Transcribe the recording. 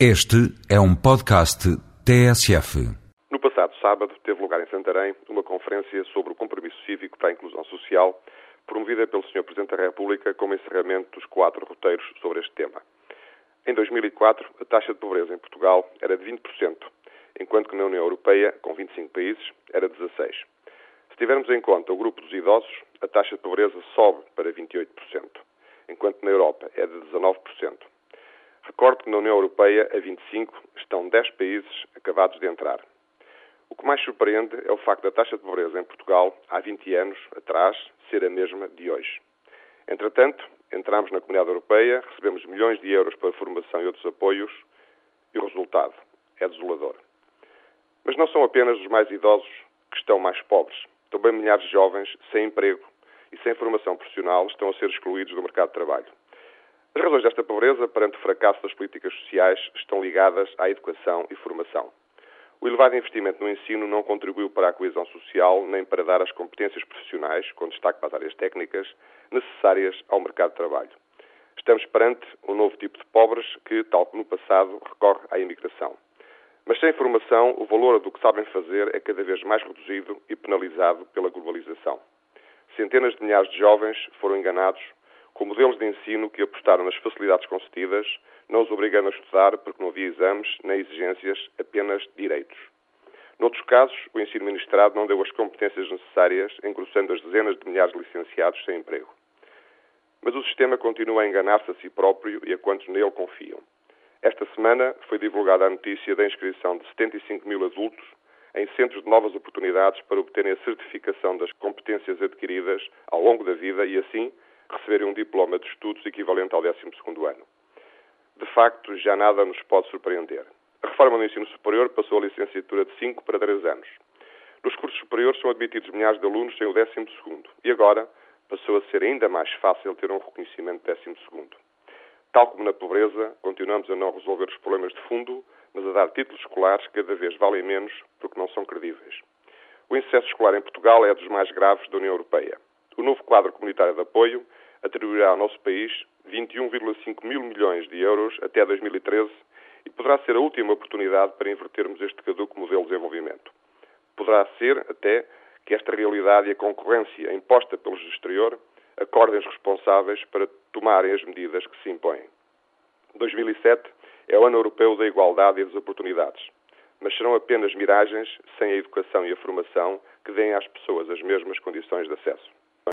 Este é um podcast TSF. No passado sábado, teve lugar em Santarém uma conferência sobre o compromisso cívico para a inclusão social, promovida pelo Sr. Presidente da República como encerramento dos quatro roteiros sobre este tema. Em 2004, a taxa de pobreza em Portugal era de 20%, enquanto que na União Europeia, com 25 países, era de 16%. Se tivermos em conta o grupo dos idosos, a taxa de pobreza sobe para 28%, enquanto na Europa é de 19%. Recordo que na União Europeia, a 25, estão 10 países acabados de entrar. O que mais surpreende é o facto da taxa de pobreza em Portugal, há 20 anos atrás, ser a mesma de hoje. Entretanto, entramos na Comunidade Europeia, recebemos milhões de euros para formação e outros apoios, e o resultado é desolador. Mas não são apenas os mais idosos que estão mais pobres. Também milhares de jovens sem emprego e sem formação profissional estão a ser excluídos do mercado de trabalho. As razões desta pobreza, perante o fracasso das políticas sociais, estão ligadas à educação e formação. O elevado investimento no ensino não contribuiu para a coesão social nem para dar as competências profissionais, com destaque para as áreas técnicas, necessárias ao mercado de trabalho. Estamos perante um novo tipo de pobres que, tal como no passado, recorre à imigração. Mas sem formação, o valor do que sabem fazer é cada vez mais reduzido e penalizado pela globalização. Centenas de milhares de jovens foram enganados com modelos de ensino que apostaram nas facilidades concedidas, não os obrigando a estudar porque não havia exames nem exigências, apenas direitos. Noutros casos, o ensino ministrado não deu as competências necessárias, engrossando as dezenas de milhares de licenciados sem emprego. Mas o sistema continua a enganar-se a si próprio e a quantos nele confiam. Esta semana foi divulgada a notícia da inscrição de 75 mil adultos em centros de novas oportunidades para obterem a certificação das competências adquiridas ao longo da vida e, assim, receberem um diploma de estudos equivalente ao 12 ano. De facto, já nada nos pode surpreender. A reforma do ensino superior passou a licenciatura de 5 para 3 anos. Nos cursos superiores são admitidos milhares de alunos sem o 12 e agora passou a ser ainda mais fácil ter um reconhecimento de 12 Tal como na pobreza, continuamos a não resolver os problemas de fundo, mas a dar títulos escolares que cada vez valem menos porque não são credíveis. O insucesso escolar em Portugal é dos mais graves da União Europeia. O novo quadro comunitário de apoio atribuirá ao nosso país 21,5 mil milhões de euros até 2013 e poderá ser a última oportunidade para invertermos este caduco modelo de desenvolvimento. Poderá ser, até, que esta realidade e a concorrência imposta pelos do exterior acordem os responsáveis para tomarem as medidas que se impõem. 2007 é o ano europeu da igualdade e das oportunidades, mas serão apenas miragens sem a educação e a formação que deem às pessoas as mesmas condições de acesso.